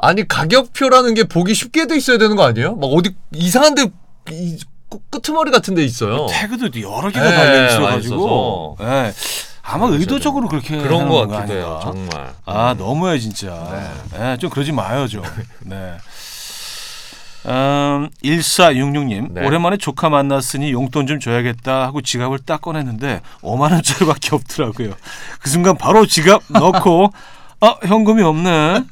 아니 가격표라는 게 보기 쉽게 돼 있어야 되는 거 아니에요? 막 어디 이상한데 이 끄- 끄트머리 같은 데 있어요. 태그도 여러 개가 네, 달려 있어가지고. 예. 아마 의도적으로 그렇게 그런 거거 같기도 해요. 정말. 아 너무해 진짜. 네. 좀 그러지 마요 좀. 네. 음, 1466님 네. 오랜만에 조카 만났으니 용돈 좀 줘야겠다 하고 지갑을 딱 꺼냈는데 5만 원짜리밖에 없더라고요. 그 순간 바로 지갑 넣고 아 현금이 없네.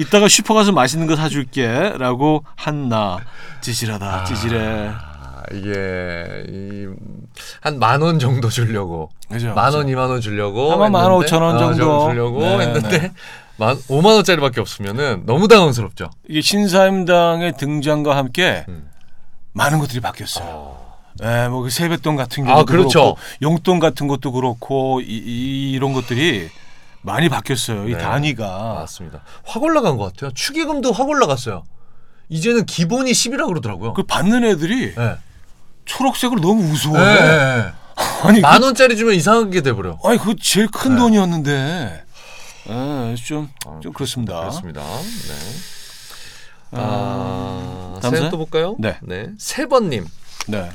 이따가 슈퍼 가서 맛있는 거 사줄게라고 한나 찌질하다 찌질해. 아, 이게 한 만 원 정도 주려고 그죠? 만 원, 이만 원 주려고 아마 만 오천 원 아, 정도. 주려고 네, 했는데 네. 만 5만 원짜리밖에 없으면은 너무 당황스럽죠. 이게 신사임당의 등장과 함께 음. 많은 것들이 바뀌었어요. 예, 뭐그 세뱃돈 같은 아, 경우도 그렇죠. 그렇고 용돈 같은 것도 그렇고 이, 런 것들이 많이 바뀌었어요. 이 네. 단위가. 맞습니다. 확 올라간 것 같아요. 축의금도 확 올라갔어요. 이제는 기본이 10이라고 그러더라고요. 그 받는 애들이 네. 초록색으로 너무 네, 우스워해. 네, 네. 아니, 만 그, 원짜리 주면 이상하게 돼버려. 아니 그 제일 큰 네. 돈이었는데. 예, 좀, 좀 그렇습니다. 그렇습니다. 네. 아, 아, 다음? 또 볼까요? 네. 세 번님. 네.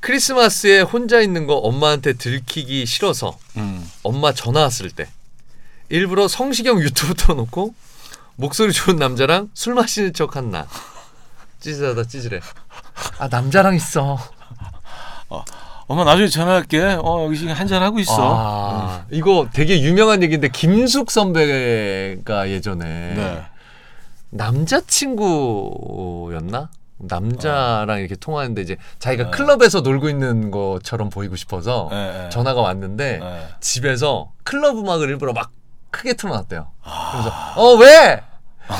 크리스마스에 혼자 있는 거 엄마한테 들키기 싫어서 음. 엄마 전화 왔을 때 일부러 성시경 유튜브 틀어놓고 목소리 좋은 남자랑 술 마시는 척한 나. 찌질하다 찌질해. 아 남자랑 있어. 엄마 나중에 전화할게. 어, 여기 지금 한잔 하고 있어. 아, 이거 되게 유명한 얘기인데 김숙 선배가 예전에 네. 남자친구였나? 남자랑 이렇게 통화하는데 이제 자기가 클럽에서 놀고 있는 것처럼 보이고 싶어서 네, 네. 전화가 왔는데 네. 집에서 클럽 음악을 일부러 막 크게 틀어놨대요. 그래서 어 왜?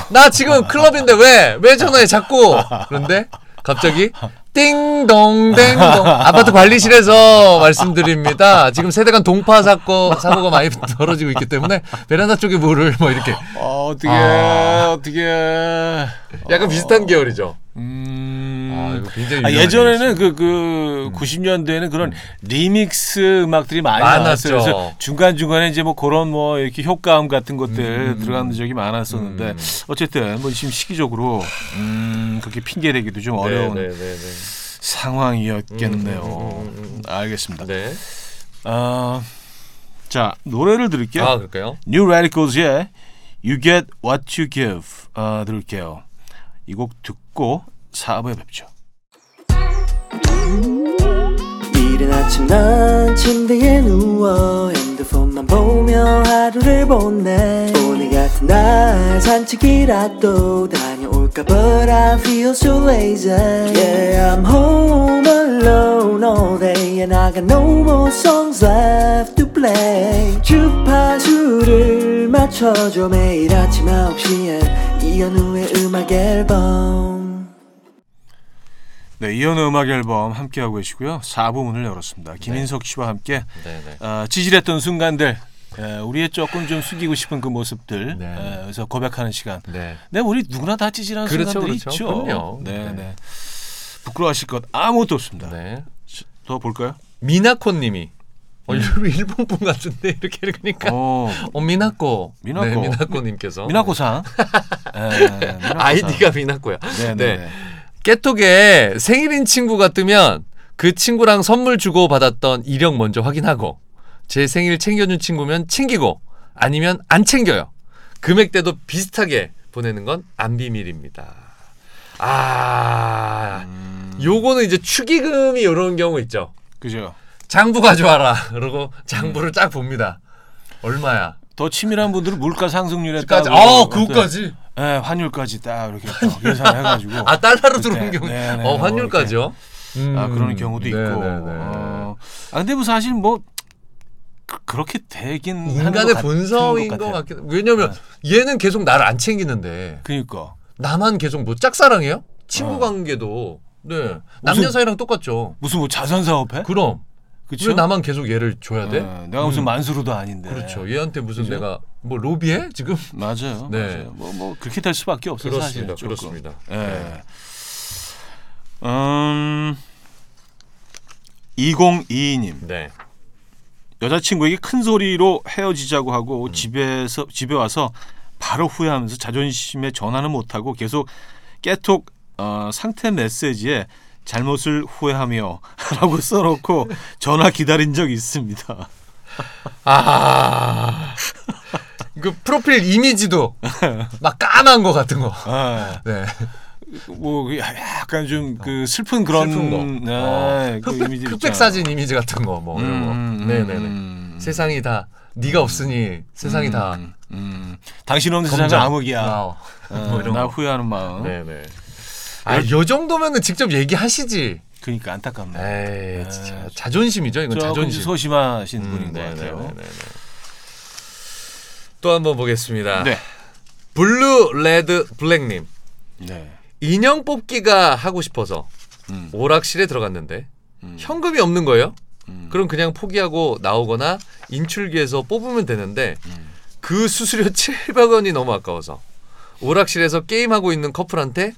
나 지금 클럽인데 왜? 왜 전화해 자꾸? 그런데 갑자기 띵동 댕동 아파트 관리실에서 말씀드립니다. 지금 세대간 동파 사건 사고가 많이 벌어지고 있기 때문에 베란다 쪽에 물을 뭐 이렇게 어, 어떻게 아. 어떻게 약간 비슷한 계열이죠. 음. 아, 이거 굉장히 아, 예전에는 그, 그, 90년대에는 그런 리믹스 음악들이 많이 많았죠. 나왔어요. 그래서 중간중간에 이제 뭐 그런 뭐 이렇게 효과음 같은 것들 들어가는 적이 많았었는데 음. 어쨌든 뭐 지금 시기적으로 음, 그렇게 핑계대기도 좀 어려운 네, 네, 네, 상황이었겠네요. 음, 음, 음, 음. 알겠습니다. 네. 네. 어, 자, 노래를 들을게요. 아 그럴까요? New Radicals의 You Get What You Give 어, 들을게요. 이 곡 듣고 4부에 뵙죠. 이른 아침 난 침대에 누워 핸드폰만 보며 하루를 보내 오늘 같은 날 산책이라도 다녀올까 But I feel so lazy Yeah I'm home alone all day And I got no more songs left play 주파수를 맞춰줘 매일 아침 9시에 이현우의 음악 앨범 네, 이현우 음악 앨범 함께하고 계시고요. 4부 문을 열었습니다. 김인석 씨와 함께 네, 네. 어, 지질했던 순간들, 에, 우리의 조금 좀 숙이고 싶은 그 모습들, 네. 에, 그래서 고백하는 시간. 네. 네, 우리 누구나 다 찌질한 그렇죠, 순간들이 그렇죠. 있죠. 그럼요. 네, 네. 네. 부끄러워하실 것 아무것도 없습니다. 네. 더 볼까요? 미나코님이 어, 이거 일본 분 같은데 이렇게 읽으니까 어, 어, 미나코 미나코. 네, 미나코님께서 미나코상. 에, 미나코상. 아이디가 미나코야. 네, 네, 네. 네. 깨톡에 생일인 친구 같으면 그 친구랑 선물 주고 받았던 이력 먼저 확인하고 제 생일 챙겨준 친구면 챙기고 아니면 안 챙겨요. 금액대도 비슷하게 보내는 건 안 비밀입니다. 아, 요거는 이제 축의금이 이런 경우 있죠. 그죠. 장부 가져와라. 그러고 장부를 쫙 봅니다. 얼마야? 더 치밀한 분들은 물가 상승률에. 따라 아, 그거까지. 네, 환율까지 딱 이렇게 또 계산해 가지고 아, 달러로 들어오는 경우. 네, 네, 어, 뭐 환율까지요? 아 그런 음, 경우도 네, 있고. 네, 네. 어, 아 근데 뭐 사실 뭐 그, 그렇게 되긴 인간의 것 본성인 것 같아요. 같긴 왜냐면 얘는 계속 나를 안 챙기는데 그러니까 나만 계속 뭐 짝사랑해요? 친구 어. 관계도 네 남녀 사이랑 똑같죠. 무슨 뭐 자선 사업해? 그럼 그쵸? 왜 나만 계속 얘를 줘야 돼? 어, 내가 무슨 음. 만수르도 아닌데. 그렇죠. 얘한테 무슨 그죠? 내가 뭐 로비해 지금? 맞아요. 네. 맞아요. 뭐, 뭐 그렇게 될 수밖에 없어요. 그렇습니다. 조금. 그렇습니다. 예. 네. 음. 2022님 네. 여자친구에게 큰 소리로 헤어지자고 하고 음. 집에서 집에 와서 바로 후회하면서 자존심에 전화는 못하고 계속 깨톡 어, 상태 메시지에 잘못을 후회하며 라고 써놓고 전화 기다린 적 있습니다. 아. 그 프로필 이미지도 막 까만 거 같은 거. 아, 네. 뭐 약간 좀 그 슬픈 그런 슬픈 거. 네, 어. 그 흑백, 이미지 흑백. 사진 이미지 같은 거 뭐 이런 거. 음, 음, 네네네. 음. 세상이 다 네가 없으니 세상이 다 음, 음. 당신 없는 세상은. 암흑이야. 아, 어, 뭐 이런 나 거. 후회하는 마음. 네네. 아, 요 정도면은 직접 얘기하시지. 그러니까 안타깝네. 에이, 진짜 자존심이죠. 이건 자존심. 소심하신 음, 분인 것 네네네네네. 같아요. 또 한번 보겠습니다. 네. 블루 레드 블랙님 네. 인형 뽑기가 하고 싶어서 음. 오락실에 들어갔는데 음. 현금이 없는 거예요. 음. 그럼 그냥 포기하고 나오거나 인출기에서 뽑으면 되는데 음. 그 수수료 700원이 너무 아까워서 오락실에서 게임하고 있는 커플한테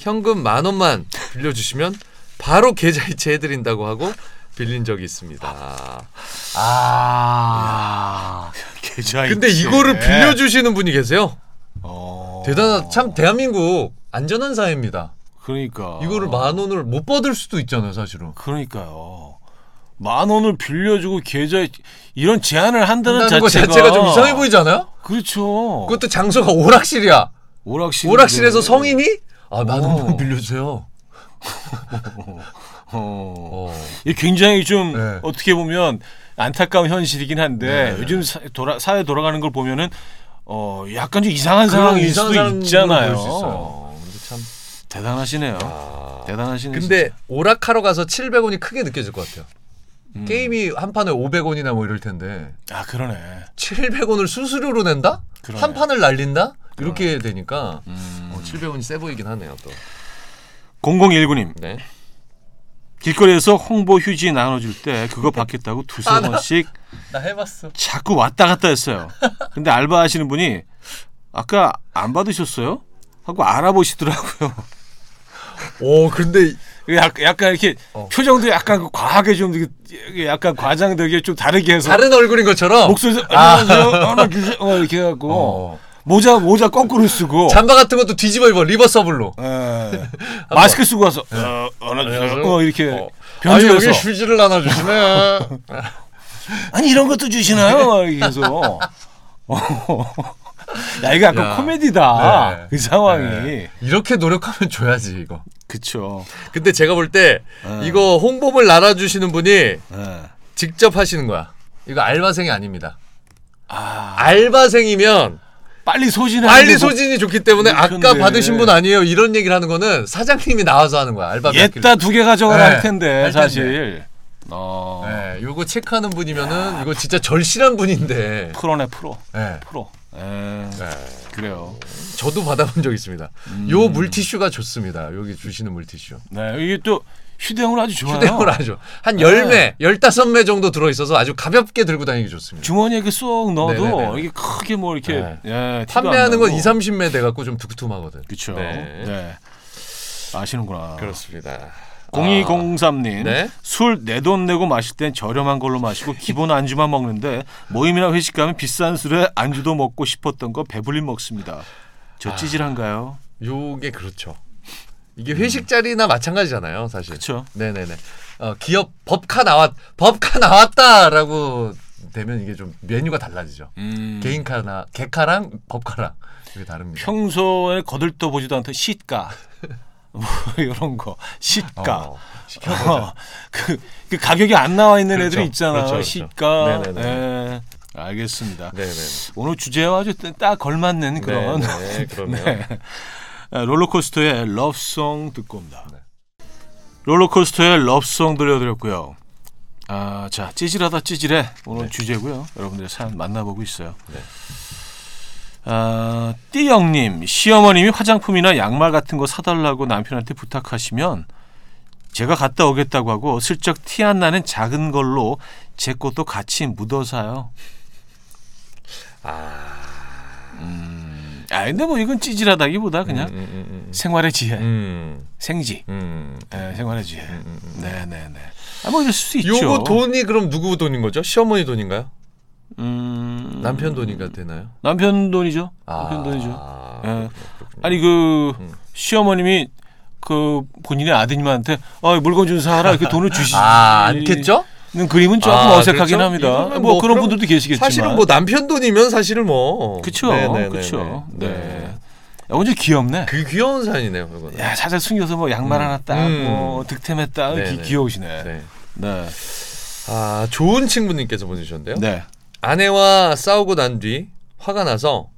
현금 만 원만 빌려주시면 바로 계좌 이체 해드린다고 하고 빌린 적이 있습니다. 아. 계좌 근데 이체. 이거를 빌려주시는 분이 계세요. 어. 대단한 참 대한민국 안전한 사회입니다. 그러니까 이거를 만 원을 못 받을 수도 있잖아요, 사실은. 그러니까요. 만 원을 빌려주고 계좌 이런 제안을 한다는 한다는 거 자체가, 자체가 좀 이상해 보이지 않아요? 그렇죠. 그것도 장소가 오락실이야. 오락실 오락실에서 성인이 아, 만 오. 원만 빌려주세요. 어. 어. 이 굉장히 좀 네. 어떻게 보면 안타까운 현실이긴 한데 네. 요즘 사, 돌아, 사회 돌아가는 걸 보면은 어 약간 좀 이상한 상황일 이상한 수도 있잖아요. 근데 참 대단하시네요. 아, 대단하시네. 근데 진짜. 오락하러 가서 700원이 크게 느껴질 것 같아요. 음. 게임이 한 판에 500원이나 뭐 이럴 텐데 아 그러네. 700원을 수수료로 낸다? 그러네. 한 판을 날린다? 이렇게 되니까 음. 어, 700원이 세 보이긴 하네요 또. 0019님 네. 길거리에서 홍보 휴지 나눠줄 때 그거 받겠다고 두세 아, 나- 번씩 나 해봤어. 자꾸 왔다 갔다 했어요. 근데 알바하시는 분이 아까 안 받으셨어요? 하고 알아보시더라고요. 오 근데 약간, 약간 이렇게 어. 표정도 약간 과하게 좀 약간 과장되게 좀 다르게 해서 다른 얼굴인 것처럼 목소리도 아. 어, 이렇게 해갖고 어. 모자 모자 거꾸로 쓰고 잠바 같은 것도 뒤집어 입어 리버서블로. 예. 마스크 쓰고 와서 어, 하나 주세요. 안녕하세요. 어, 이렇게 어. 변주해서 아니, 여기 휴지를 나눠주시네. 아니 이런 것도 주시나요? 이래서 야 이거 약간 야. 코미디다 네. 그 상황이 네. 이렇게 노력하면 줘야지 이거. 그쵸 근데 제가 볼 때 네. 이거 홍보물 날아주시는 분이 예. 직접 하시는 거야. 이거 알바생이 아닙니다. 아 알바생이면 빨리 소진해 빨리 소진이 좋기 때문에 아까. 받으신 분 아니에요 이런 얘기를 하는 거는 사장님이 나와서 하는 거야 알바비 옛다 두 개 가져가라 네, 할 텐데 할. 사실 어 네, 요거 체크하는 분이면은 이거 진짜 절실한 분인데. 프로네 프로 네. 프로 예 네. 그래요 저도 받아본 적 있습니다. 요 물티슈가 좋습니다. 여기 주시는 물티슈. 네 이게 또 휴대용으로 아주 좋아요 휴대용으로 하죠. 한 네. 10매, 15매 정도 들어 있어서 아주 가볍게 들고 다니기 좋습니다. 주머니에 이렇게 쏙 넣어도 네네네. 이게 크게 뭐 이렇게 네. 예, 판매하는 건 나고. 2, 30매 돼 갖고 좀 두툼하거든. 그쵸 네. 네. 아시는구나 그렇습니다. 0203님 네. 술내 돈 내고 마실 땐 저렴한 걸로 마시고 기본 안주만 먹는데 모임이나 회식 가면 비싼 술에 안주도 먹고 싶었던 거 배불리 먹습니다. 저 찌질한가요? 요게 그렇죠. 이게 회식 자리나 마찬가지잖아요, 사실. 그렇죠. 네네네. 어, 기업 법카 나왔 법카 나왔다라고 되면 이게 좀 메뉴가 달라지죠. 음, 개인카나 개카랑 법카랑 이게 다릅니다. 평소에 거들떠 보지도 않던 시가 뭐 이런 거 시가 어. 어, 그, 그 가격이 안 나와 있는 그렇죠. 애들이 있잖아요. 그렇죠, 그렇죠. 시가 네네네. 예, 알겠습니다. 네네. 오늘 주제와 아주 딱 걸맞는 그런 네, 그러네요. 네. 아, 롤러코스터의 러브송 듣고 옵니다. 네. 롤러코스터의 러브송 들려드렸고요. 아, 자, 찌질하다 찌질해 오늘 주제고요. 여러분들의 사연 만나보고 있어요. 네. 아, 띠영님, 시어머님이 화장품이나 양말 같은 거 사달라고 남편한테 부탁하시면 제가 갔다 오겠다고 하고 슬쩍 티 안 나는 작은 걸로 제 것도 같이 묻어 사요. 아, 근데 뭐 이건 찌질하다기보다 그냥 음, 음, 음, 생활의 지혜, 음, 생지, 음. 예, 생활의 지혜. 음, 음, 음. 네, 네, 네. 아, 뭐 이럴 수 있죠. 요거 돈이 그럼 누구 돈인 거죠? 시어머니 돈인가요? 음, 남편 돈인가 되나요? 남편 돈이죠. 남편 돈이죠. 아, 예. 그렇군요. 아니 그 음. 시어머님이 그 본인의 아드님한테 어, 물건 좀 사라 이렇게 돈을 주시. 아, 않겠죠? 는 그림은 조금 아, 어색하긴 그렇죠? 합니다. 뭐, 뭐 그런 분들도 계시겠지만. 사실은 뭐 남편 돈이면 사실은 뭐 네네네네. 그쵸. 네. 네. 야, 완전 귀엽네. 그 귀여운 사연이네요, 이거는. 야, 살짝 숨겨서 뭐 양말 음. 하나 딱, 음. 뭐 득템했다. 네네. 귀, 귀여우시네. 네. 네. 아, 좋은 친구님께서 보내주셨는데요. 네. 아내와 싸우고 난 뒤 화가 나서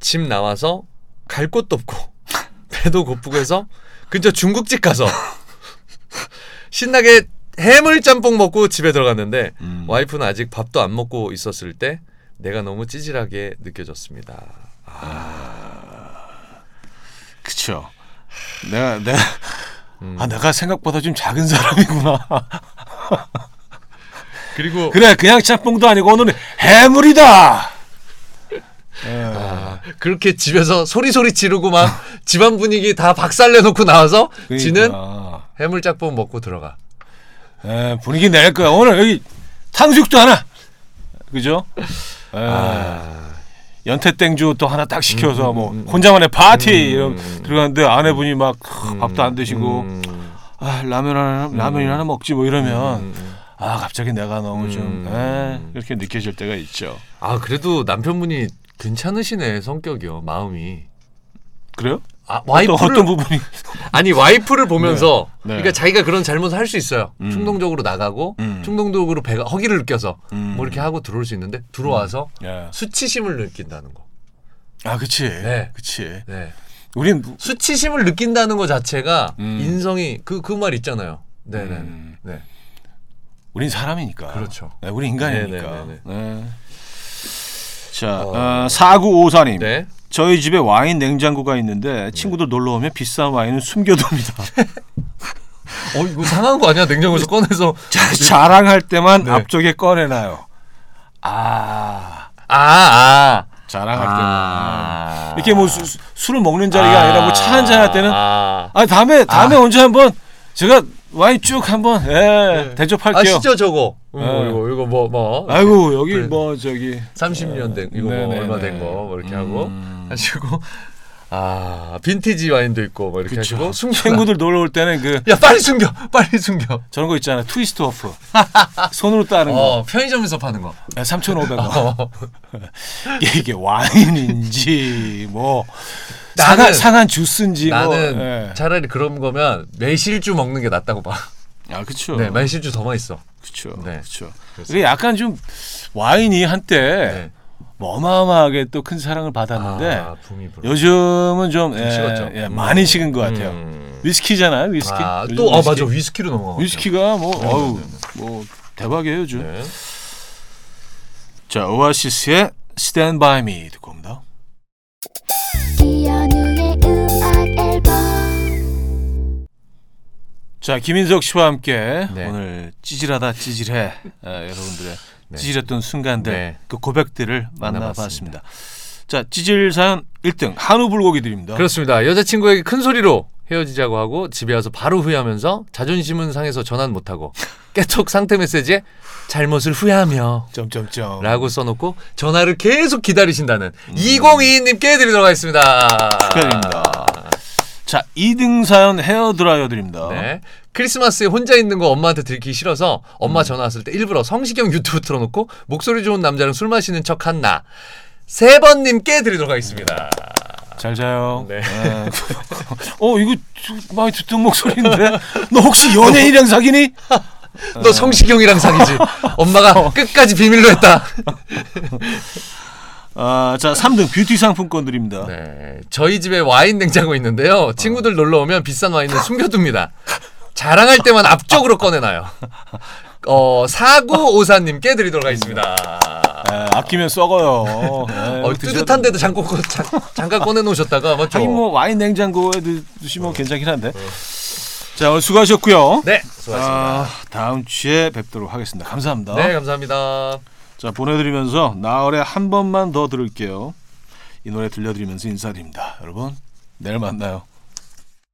집 나와서 갈 곳도 없고 배도 고프고 해서 근처 중국집 가서 신나게 해물 짬뽕 먹고 집에 들어갔는데 음. 와이프는 아직 밥도 안 먹고 있었을 때 내가 너무 찌질하게 느껴졌습니다. 그쵸. 내가, 내가, 음. 아, 내가 생각보다 좀 작은 사람이구나. 그리고 그래, 그냥 짬뽕도 아니고 오늘은 해물이다! 아, 그렇게 집에서 소리 소리 지르고 막 집안 분위기 다 박살내 놓고 나와서 지는 그러니까. 해물 짬뽕 먹고 들어가. 에, 분위기 낼 거야. 오늘 여기 탕수육도 하나. 그죠? 에, 아, 연태 땡주 또 하나 딱 시켜서 음, 뭐 음, 음. 혼자만의 파티 음, 이런 음. 들어갔는데 아내분이 막 크, 밥도 안 드시고 음, 아 라면 하나 라면이나 하나 먹지 뭐 이러면 음, 음. 아 갑자기 내가 너무 좀 음. 에, 이렇게 느껴질 때가 있죠. 아 그래도 남편분이 괜찮으시네 성격이요 마음이. 그래요? 아 어떤, 와이프를 어떤 부분이 아니 와이프를 보면서 네. 네. 그러니까 자기가 그런 잘못을 할 수 있어요. 음. 충동적으로 나가고 음. 충동적으로 배가 허기를 느껴서 음. 뭐 이렇게 하고 들어올 수 있는데 들어와서 예. 수치심을 느낀다는 거. 아 그치 네. 그치 네. 우린 수치심을 느낀다는 것 자체가 음. 인성이 그 그 말 있잖아요. 네, 네, 음. 네. 우린 사람이니까. 그렇죠. 네, 우리 인간이니까. 네네네네. 네. 자, 어, 4954님. 네. 저희 집에 와인 냉장고가 있는데 친구들 놀러 오면 비싼 와인은 숨겨둡니다. 어 이거 상한 거 아니야? 냉장고에서 꺼내서 자, 자랑할 때만 네. 앞쪽에 꺼내놔요. 아, 아 아. 자랑할 아. 때만. 이렇게 뭐 수- 수- 술을 먹는 자리가 아, 니라 뭐 차 한잔 할 때는 아, 아 다음에 다음에 언제 한번 제가 와인 쭉 한번 예, 대접할게요. 아시죠 저거? 이거 네. 이거 이거 뭐 뭐. 아이고 여기 그래. 뭐 저기 30년 된 이거 뭐 네네네. 얼마 된거뭐 이렇게 하고 음. 하시고 아 빈티지 와인도 있고 뭐 이렇게 그쵸. 하시고 숨겨. 친구들 놀러 올 때는 그 야 빨리 숨겨 빨리 숨겨. 저런 거 있잖아요. 트위스트 오프. 손으로 따는 거. 어 편의점에서 파는 거. 3,500원. 어. 이게, 이게 와인인지 뭐 나는- 상한, 상한 주스인지 나는 뭐. 예. 차라리 그런 거면 매실주 먹는 게 낫다고 봐. 아, 그렇죠. 네 매실주 더 맛있어. 그렇죠. 네. 그렇죠. 약간 좀 와인이 한때 네. 뭐 어마어마하게 또 큰 사랑을 받았는데 아, 붐이 불어. 요즘은 좀, 예, 식었죠. 예, 음. 많이 식은 것 같아요. 음. 위스키잖아요, 위스키. 아, 또, 아, 위스키. 맞아. 위스키로 넘어가. 위스키가 뭐, 네, 어우, 네, 네. 뭐 대박이에요 요즘. 네. 자, 오아시스의 Stand By Me 듣고 옵니다. 자, 김인석 씨와 함께 네. 오늘 찌질하다 찌질해 아, 여러분들의 네. 찌질했던 순간들 네. 그 고백들을 만나봤습니다. 만나봤습니다. 자, 찌질 사연 1등 한우 불고기 드립니다. 그렇습니다. 여자친구에게 큰 소리로 헤어지자고 하고 집에 와서 바로 후회하면서 자존심은 상해서 전화는 못하고 깨톡 상태 메시지에 잘못을 후회하며 점점점. 라고 써놓고 전화를 계속 기다리신다는 2022님께 드리도록 하겠습니다. 축하드립니다. 자, 2등 사연 헤어 드라이어 드립니다. 네. 크리스마스에 혼자 있는 거 엄마한테 들키기 싫어서 엄마 전화 왔을 때 일부러 성시경 유튜브 틀어놓고 목소리 좋은 남자랑 술 마시는 척 한 나. 세 번님께 드리도록 하겠습니다. 잘 자요. 네. 어, 이거 좀 많이 듣던 목소리인데. 너 혹시 연예인이랑 사귀니? 너 성시경이랑 사귀지. 엄마가 끝까지 비밀로 했다. 아, 자, 3등 뷰티 상품권 드립니다. 네, 저희 집에 와인 냉장고 있는데요. 친구들 놀러 오면 비싼 와인은 숨겨둡니다. 자랑할 때만 앞쪽으로 꺼내놔요. 어, 사구오사님께 드리도록 하겠습니다. 에, 아끼면 썩어요. 에, 어, 뜨뜻한데도 잠깐, 잠, 잠깐 꺼내놓으셨다가 맞죠? 뭐 와인 냉장고에 드- 두시면 괜찮긴 한데. 자 오늘 수고하셨고요. 네, 수고하셨습니다. 아, 다음 주에 뵙도록 하겠습니다. 감사합니다. 네, 감사합니다. 자 보내드리면서 나월에 한 번만 더 들을게요. 이 노래 들려드리면서 인사드립니다. 여러분 내일 만나요.